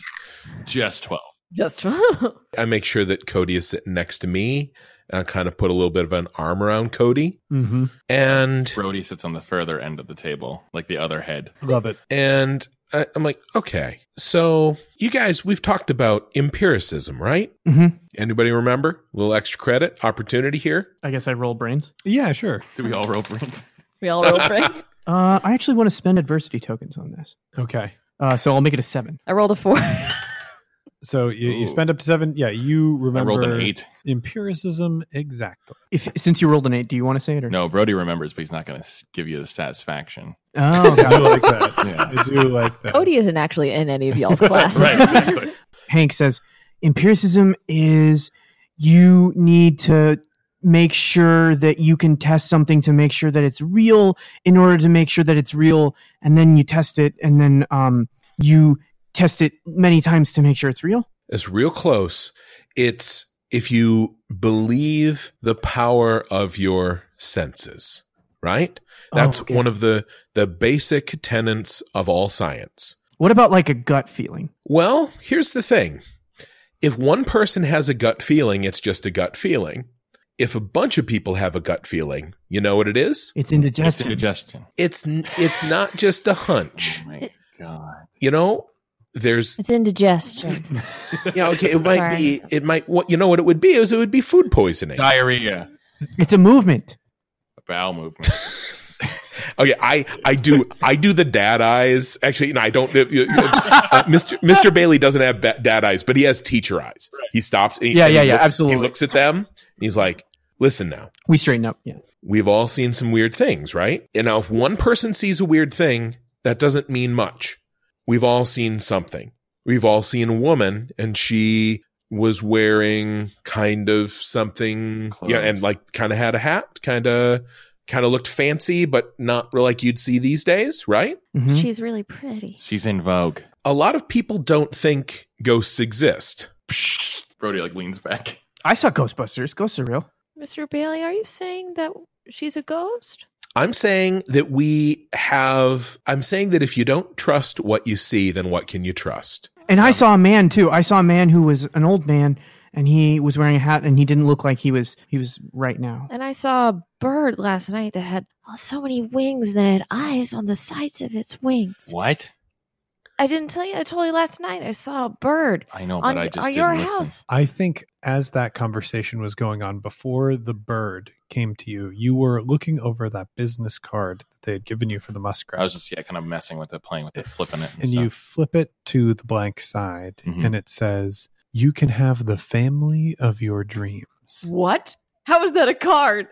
Just 12. Just 12. I make sure that Cody is sitting next to me. and I kind of put a little bit of an arm around Cody. Mm-hmm. And Brody sits on the further end of the table, like the other head. Love it. and I, I'm like, okay. So you guys, we've talked about empiricism, right? Mm-hmm. Anybody remember? A little extra credit, opportunity here. I guess I roll brains. Yeah, sure. Do we all roll brains? we all roll brains. Uh, I actually want to spend adversity tokens on this, Okay. uh, so I'll make it a seven. I rolled a four. So you, you spend up to seven. Yeah, you remember. I remember rolled an eight. empiricism exactly. If since you rolled an eight, do you want to say it or No, Brody remembers, but he's not going to give you the satisfaction. Oh, I do like that. Yeah. I do like that. Cody isn't actually in any of y'all's classes. right, exactly. Hank says empiricism is you need to make sure that you can test something to make sure that it's real in order to make sure that it's real and then you test it and then um you test it many times to make sure it's real It's real close. It's if you believe the power of your senses, right? Oh, That's Oh, okay. one of the the basic tenets of all science. what about like a gut feeling Well, here's the thing. If one person has a gut feeling, it's just a gut feeling. If a bunch of people have a gut feeling, you know what it is? it's Just indigestion indigestion. It's it's not just a hunch. Oh my God. You know, there's It's indigestion. yeah, okay, it might Sorry. be it might what you know what it would be is it would be food poisoning. Diarrhea. it's a movement A bowel movement. Okay, I I do I do the dad eyes. Actually, no, I don't. uh, uh, Mr. Mr. Bailey doesn't have ba- dad eyes, but he has teacher eyes. He stops. And he, Yeah, and yeah, he yeah, looks- absolutely. He looks at them. And he's like, "Listen now, we straighten up yeah we've all seen some weird things, right? And now if one person sees a weird thing, that doesn't mean much. We've all seen something. We've all seen a woman and she was wearing kind of something, yeah, and like kind of had a hat, kind of, kind of looked fancy, but not like you'd see these days, right? Mhm. She's really pretty. She's in vogue. A lot of people don't think ghosts exist. Brody like leans back. I saw Ghostbusters. Ghosts are real. Mr. Bailey, are you saying that she's a ghost? I'm saying that we have, I'm saying that if you don't trust what you see, then what can you trust? And I um, saw a man too. I saw a man who was an old man, and he was wearing a hat, and he didn't look like he was he was right now. And I saw a bird last night that had oh, so many wings that had eyes on the sides of its wings. What? I didn't tell you. I told you last night. I saw a bird I know, on, but I just on didn't your listen. house. I think as that conversation was going on before the bird came to you, you were looking over that business card that they had given you for the muskrat. I was just yeah, kind of messing with it, playing with it, flipping it, and, and you flip it to the blank side, Mhm. and it says, You can have the family of your dreams. What? How is that a card?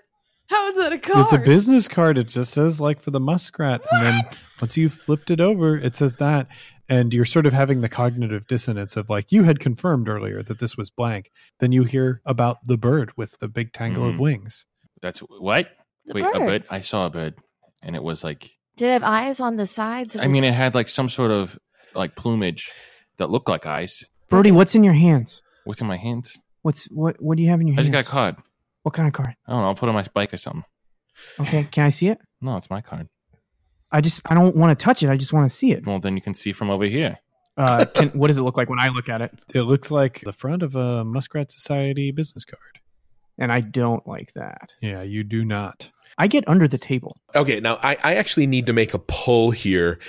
How is that a card? It's a business card. It just says, like, for the muskrat. And then once you flipped it over, it says that. And you're sort of having the cognitive dissonance of, like, you had confirmed earlier that this was blank. Then you hear about the bird with the big tangle of Mhm. wings. That's what? The Wait, a bird. bird? I saw a bird, and it was like Did it have eyes on the sides? Of I mean, it had like some sort of like plumage that looked like eyes. Brody, what's in your hands? What's in my hands? What's what? What do you have in your I hands? I just got a card. What kind of card? I don't know. I'll put it on my bike or something. Okay, can I see it? No, it's my card. I just I don't want to touch it. I just want to see it. Well, then you can see from over here. Uh, can, what does it look like when I look at it? It looks like the front of a Muskrat Society business card. And I don't like that. Yeah, you do not. I get under the table. Okay, now I, I actually need to make a pull here.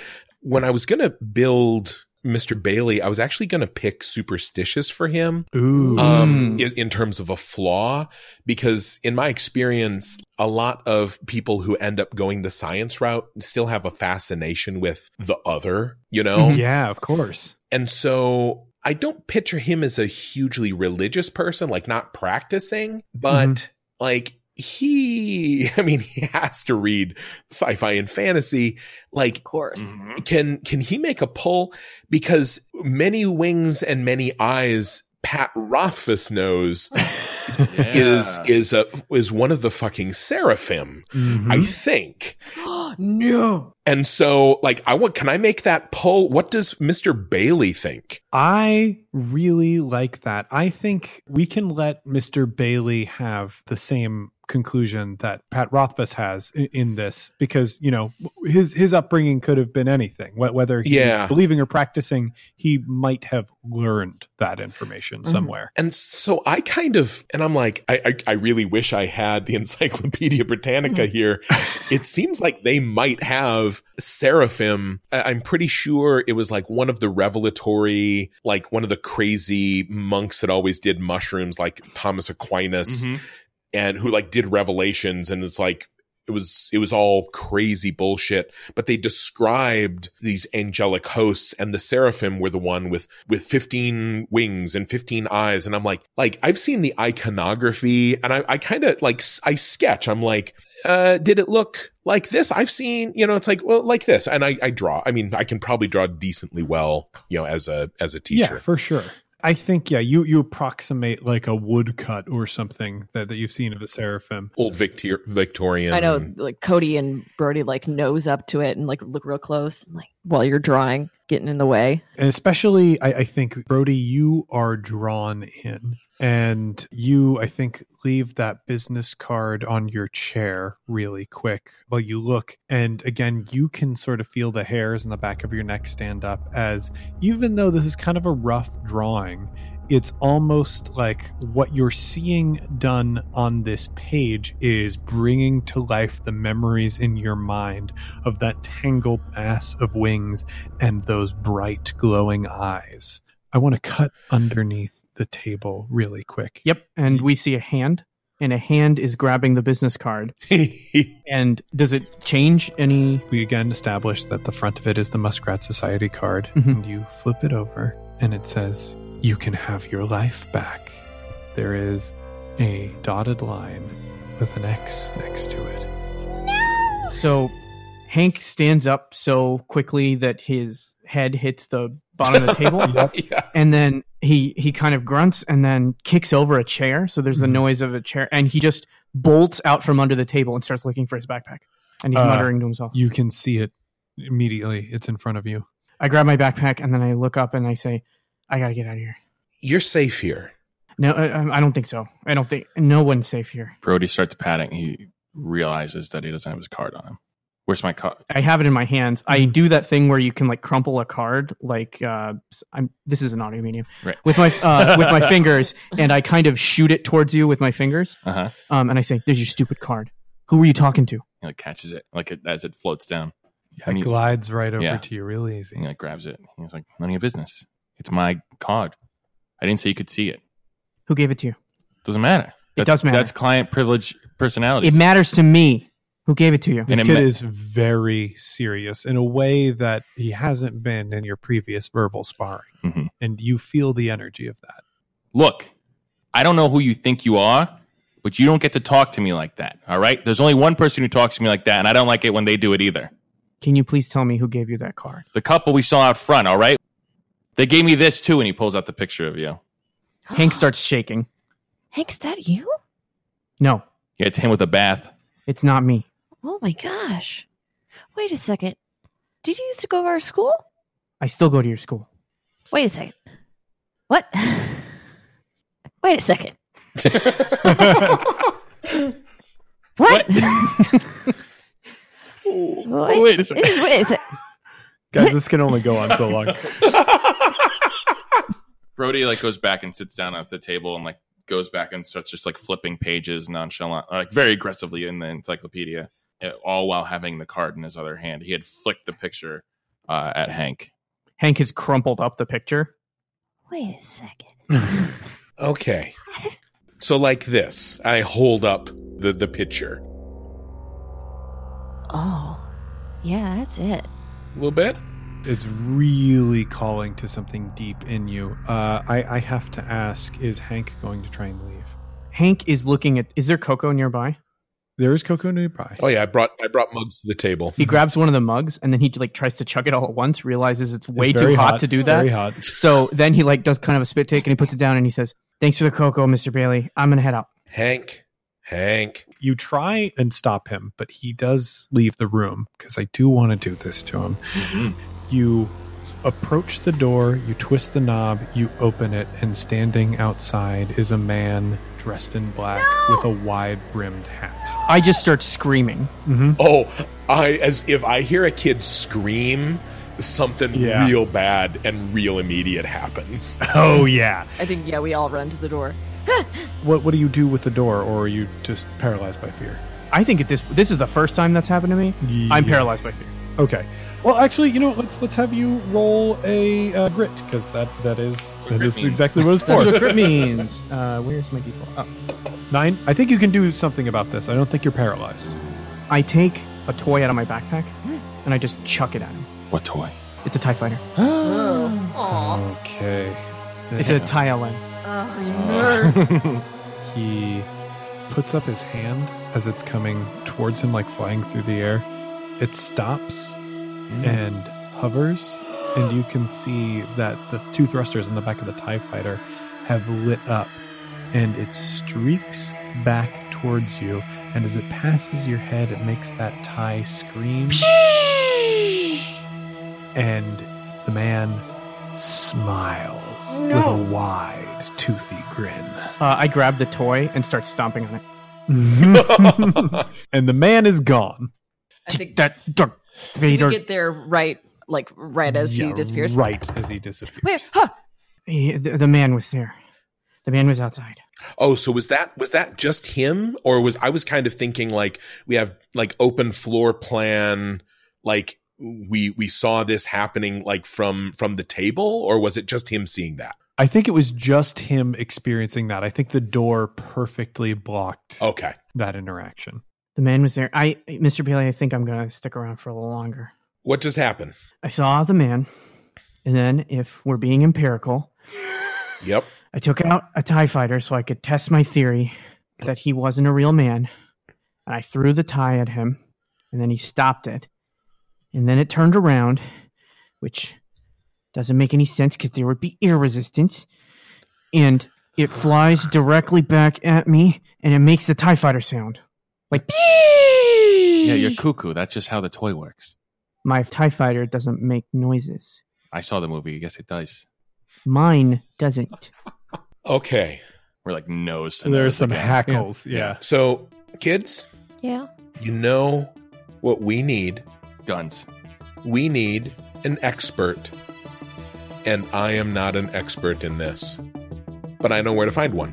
When I was going to build Mr. Bailey, I was actually going to pick superstitious for him Ooh. um, Mm. in, in terms of a flaw, because in my experience, a lot of people who end up going the science route still have a fascination with the other, you know? Mhm. yeah, of course. And so I don't picture him as a hugely religious person, like not practicing, but like he, I mean, he has to read sci-fi and fantasy. Like, of course. Mm-hmm. can, can he make a pull? Because many wings and many eyes, Pat Rothfuss knows is, is a, is one of the fucking seraphim, Mhm. I think. no. And so, like, I want, can I make that pull? What does Mr. Bailey think? I really like that. I think we can let Mr. Bailey have the same conclusion that Pat Rothfuss has in, in this because, you know, his his upbringing could have been anything. Whether he's Yeah. believing or practicing, he might have learned that information Mhm. somewhere. And so I kind of, and I'm like, I, I, I really wish I had the Encyclopedia Britannica here. it seems like they might have Seraphim. I- I'm pretty sure it was like one of the revelatory, like one of the crazy monks that always did mushrooms, like Thomas Aquinas, Mhm. And who like did revelations. And it's like, it was it was all crazy bullshit but they described these angelic hosts and the seraphim were the one with with 15 wings and 15 eyes and i'm like like i've seen the iconography and i, I kind of like i sketch i'm like uh did it look like this i've seen you know it's like well like this and i i draw i mean i can probably draw decently well you know as a as a teacher. Yeah, for sure. I think yeah, you you approximate like a woodcut or something that, that you've seen of a seraphim. old Victor- victorian I know, like Cody and Brody, like nose up to it and like look real close, like while you're drawing, getting in the way. And especially, I, I think, Brody, you are drawn in. And you, I think, leave that business card on your chair really quick while you look. And again, you can sort of feel the hairs in the back of your neck stand up as even though this is kind of a rough drawing, it's almost like what you're seeing done on this page is bringing to life the memories in your mind of that tangled mass of wings and those bright glowing eyes. I want to cut underneath the table really quick. Yep. And we see a hand, and a hand is grabbing the business card. And does it change any? We again establish that the front of it is the Muskrat Society card, Mhm. and you flip it over, and it says, You can have your life back. There is a dotted line with an X next to it. No! So Hank stands up so quickly that his head hits the bottom of the table. yeah. And then he he kind of grunts and then kicks over a chair. So there's the Mhm. noise of a chair, and he just bolts out from under the table and starts looking for his backpack. And he's Uh, muttering to himself. You can see it immediately. It's in front of you. I grab my backpack and then I look up and I say, "I gotta get out of here." You're safe here. No, I, I don't think so. I don't think no one's safe here. Brody starts patting. He realizes that he doesn't have his card on him. Where's my card? I have it in my hands. I Mhm. do that thing where you can like crumple a card, like uh, s- I'm. This is an audio medium Right. with my uh, with my fingers, and I kind of shoot it towards you with my fingers. Uh huh. Um, and I say, "There's your stupid card. Who were you talking to?" He like catches it like it, as it floats down. Yeah, it you- glides right over Yeah. to you real easy. And he like grabs it. He's like, none of your business. It's my card. I didn't say you could see it. Who gave it to you? Doesn't matter. That's, does matter. That's client privilege personality. It matters to me. Who gave it to you? This And it kid ma- is very serious in a way that he hasn't been in your previous verbal sparring. Mhm. And you feel the energy of that. Look, I don't know who you think you are, but you don't get to talk to me like that. All right? There's only one person who talks to me like that, and I don't like it when they do it either. Can you please tell me who gave you that card? The couple we saw out front, all right? They gave me this too, and he pulls out the picture of you. Hank starts shaking. Hank, is that you? No, Yeah, it's him with a bath. it's not me. Oh my gosh. Wait a second. Did you used to go to our school? I still go to your school. Wait a second. What? Wait a second. What? What? Wait a second. Wait a sec- Guys, this can only go on so long. Brody like goes back and sits down at the table and like goes back and starts just like flipping pages nonchalant, like very aggressively in the encyclopedia, all while having the card in his other hand. He had flicked the picture uh, at Hank. Hank has crumpled up the picture. Wait a second. Okay. So like this, I hold up the the picture Oh, yeah, that's it. a little bit. It's really calling to something deep in you. Uh, I, I have to ask is Hank going to try and leave? Hank is looking at. Is there cocoa nearby? There is cocoa nearby. Oh yeah, I brought I brought mugs to the table. He grabs one of the mugs and then he like tries to chug it all at once. Realizes it's way It's too very hot, to do It's that. Very hot. So then he like does kind of a spit take and he puts it down and he says, "Thanks for the cocoa, Mister Bailey. I'm gonna head out." Hank, Hank. You try and stop him, but he does leave the room because I do want to do this to him. Mm-hmm. You approach the door, you twist the knob, you open it, and standing outside is a man dressed in black with a wide brimmed hat. I just start screaming. Oh, I as if I hear a kid scream, something Yeah. real bad and real immediate happens. Oh, yeah. I think, yeah, we all run to the door. What, what do you do with the door, or are you just paralyzed by fear? I think at this this is the first time that's happened to me. I'm paralyzed by fear. Okay. Well, actually, you know, let's let's have you roll a uh, grit because that that is what that grit is means. exactly what it's That's for. what crit means. Uh, where's my default? Oh. Nine. I think you can do something about this. I don't think you're paralyzed. I take a toy out of my backpack and I just chuck it at him. What toy? It's a Tie Fighter. Oh, Okay. It's a Tie LN. he puts up his hand as it's coming towards him, like flying through the air. It stops mm. and hovers, and you can see that the two thrusters in the back of the TIE fighter have lit up, and it streaks back towards you. And as it passes your head, it makes that TIE scream. and the man smiles with a wide, toothy grin. Uh, I grab the toy and start stomping on it. and the man is gone. I think That Darth did we Vader. get there right, like right as Yeah, he disappears. Right as he disappears. Wait, huh? He- the, the man was there. The man was outside. Oh, so was that was that just him, or was I was kind of thinking like we have like open floor plan, like we we saw this happening like from from the table, or was it just him seeing that? I think it was just him experiencing that. I think the door perfectly blocked Okay, that interaction. The man was there. I, Mr. Bailey, I think I'm gonna stick around for a little longer. what just happened? I saw the man, and then, if we're being empirical, Yep. I took out a Tie Fighter so I could test my theory that he wasn't a real man. and I threw the tie at him, and then he stopped it. And then it turned around, which doesn't make any sense because there would be air resistance. And it flies directly back at me, and it makes the TIE fighter sound. Like, Yeah, you're cuckoo. That's just how the toy works. my TIE fighter doesn't make noises. I saw the movie. I guess it does. Mine doesn't. Okay. We're like nose to There's nose some again. hackles. Yeah. So, kids, Yeah. you know what we need. guns. We need an expert. And I am not an expert in this, but I know where to find one.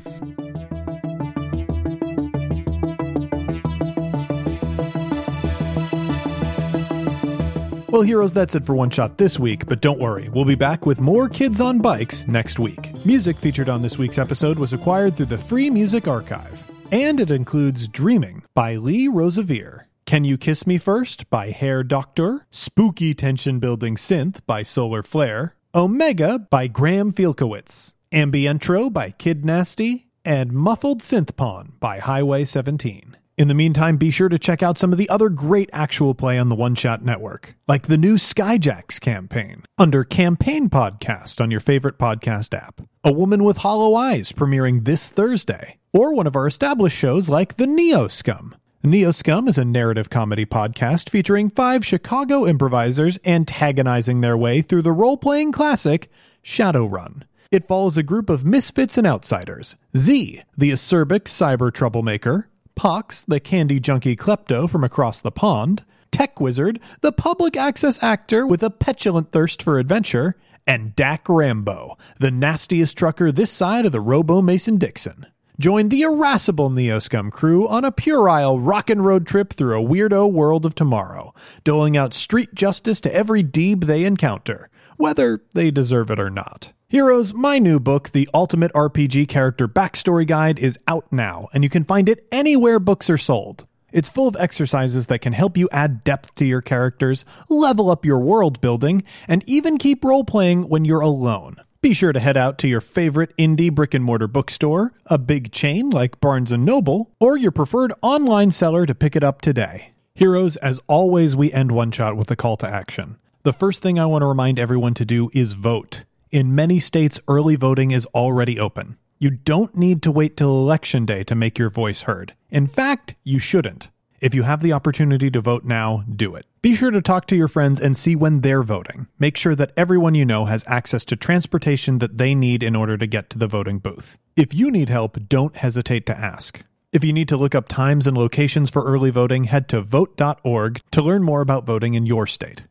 Well, heroes, that's it for One Shot this week, but don't worry, we'll be back with more Kids on Bikes next week. Music featured on this week's episode was acquired through the Free Music Archive, and it includes Dreaming by Lee Rosevere. Can You Kiss Me First by Hair Doctor, Spooky Tension Building Synth by Solar Flare, Omega by Graham Fielkowitz, Ambientro by Kid Nasty, and Muffled Synth Pawn by Highway 17. In the meantime, be sure to check out some of the other great actual play on the One Shot Network, like the new Skyjacks campaign under Campaign Podcast on your favorite podcast app, A Woman with Hollow Eyes premiering this Thursday, or one of our established shows like The Neo Scum. Neo Scum is a narrative comedy podcast featuring five Chicago improvisers antagonizing their way through the role playing classic Shadowrun. It follows a group of misfits and outsiders Z, the acerbic cyber troublemaker, Pox, the candy junkie klepto from across the pond, Tech Wizard, the public access actor with a petulant thirst for adventure, and Dak Rambo, the nastiest trucker this side of the Robo Mason Dixon. Join the irascible Neoscum crew on a puerile rockin' road trip through a weirdo world of tomorrow, doling out street justice to every deeb they encounter, whether they deserve it or not. Heroes, my new book, The Ultimate RPG Character Backstory Guide, is out now, and you can find it anywhere books are sold. It's full of exercises that can help you add depth to your characters, level up your world building, and even keep role playing when you're alone. Be sure to head out to your favorite indie brick and mortar bookstore, a big chain like Barnes Noble, or your preferred online seller to pick it up today. Heroes, as always, we end one shot with a call to action. The first thing I want to remind everyone to do is vote. In many states, early voting is already open. You don't need to wait till election day to make your voice heard. In fact, you shouldn't. If you have the opportunity to vote now, do it. Be sure to talk to your friends and see when they're voting. Make sure that everyone you know has access to transportation that they need in order to get to the voting booth. If you need help, don't hesitate to ask. If you need to look up times and locations for early voting, head to vote.org to learn more about voting in your state.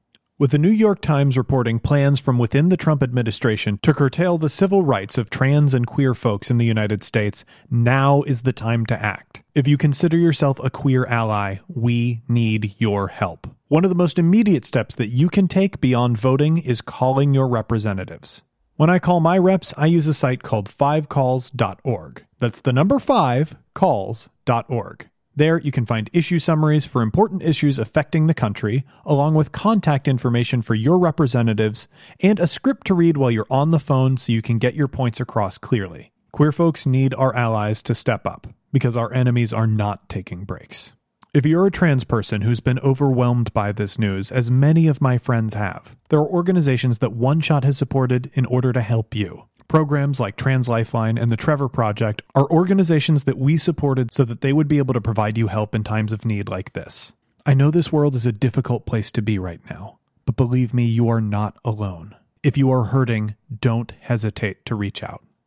With the New York Times reporting plans from within the Trump administration to curtail the civil rights of trans and queer folks in the United States, now is the time to act. If you consider yourself a queer ally, we need your help. One of the most immediate steps that you can take beyond voting is calling your representatives. When I call my reps, I use a site called fivecalls.org. That's the number five calls.org. There, you can find issue summaries for important issues affecting the country, along with contact information for your representatives, and a script to read while you're on the phone so you can get your points across clearly. Queer folks need our allies to step up, because our enemies are not taking breaks. If you're a trans person who's been overwhelmed by this news, as many of my friends have, there are organizations that One Shot has supported in order to help you. Programs like Trans Lifeline and the Trevor Project are organizations that we supported so that they would be able to provide you help in times of need like this. I know this world is a difficult place to be right now, but believe me, you are not alone. If you are hurting, don't hesitate to reach out.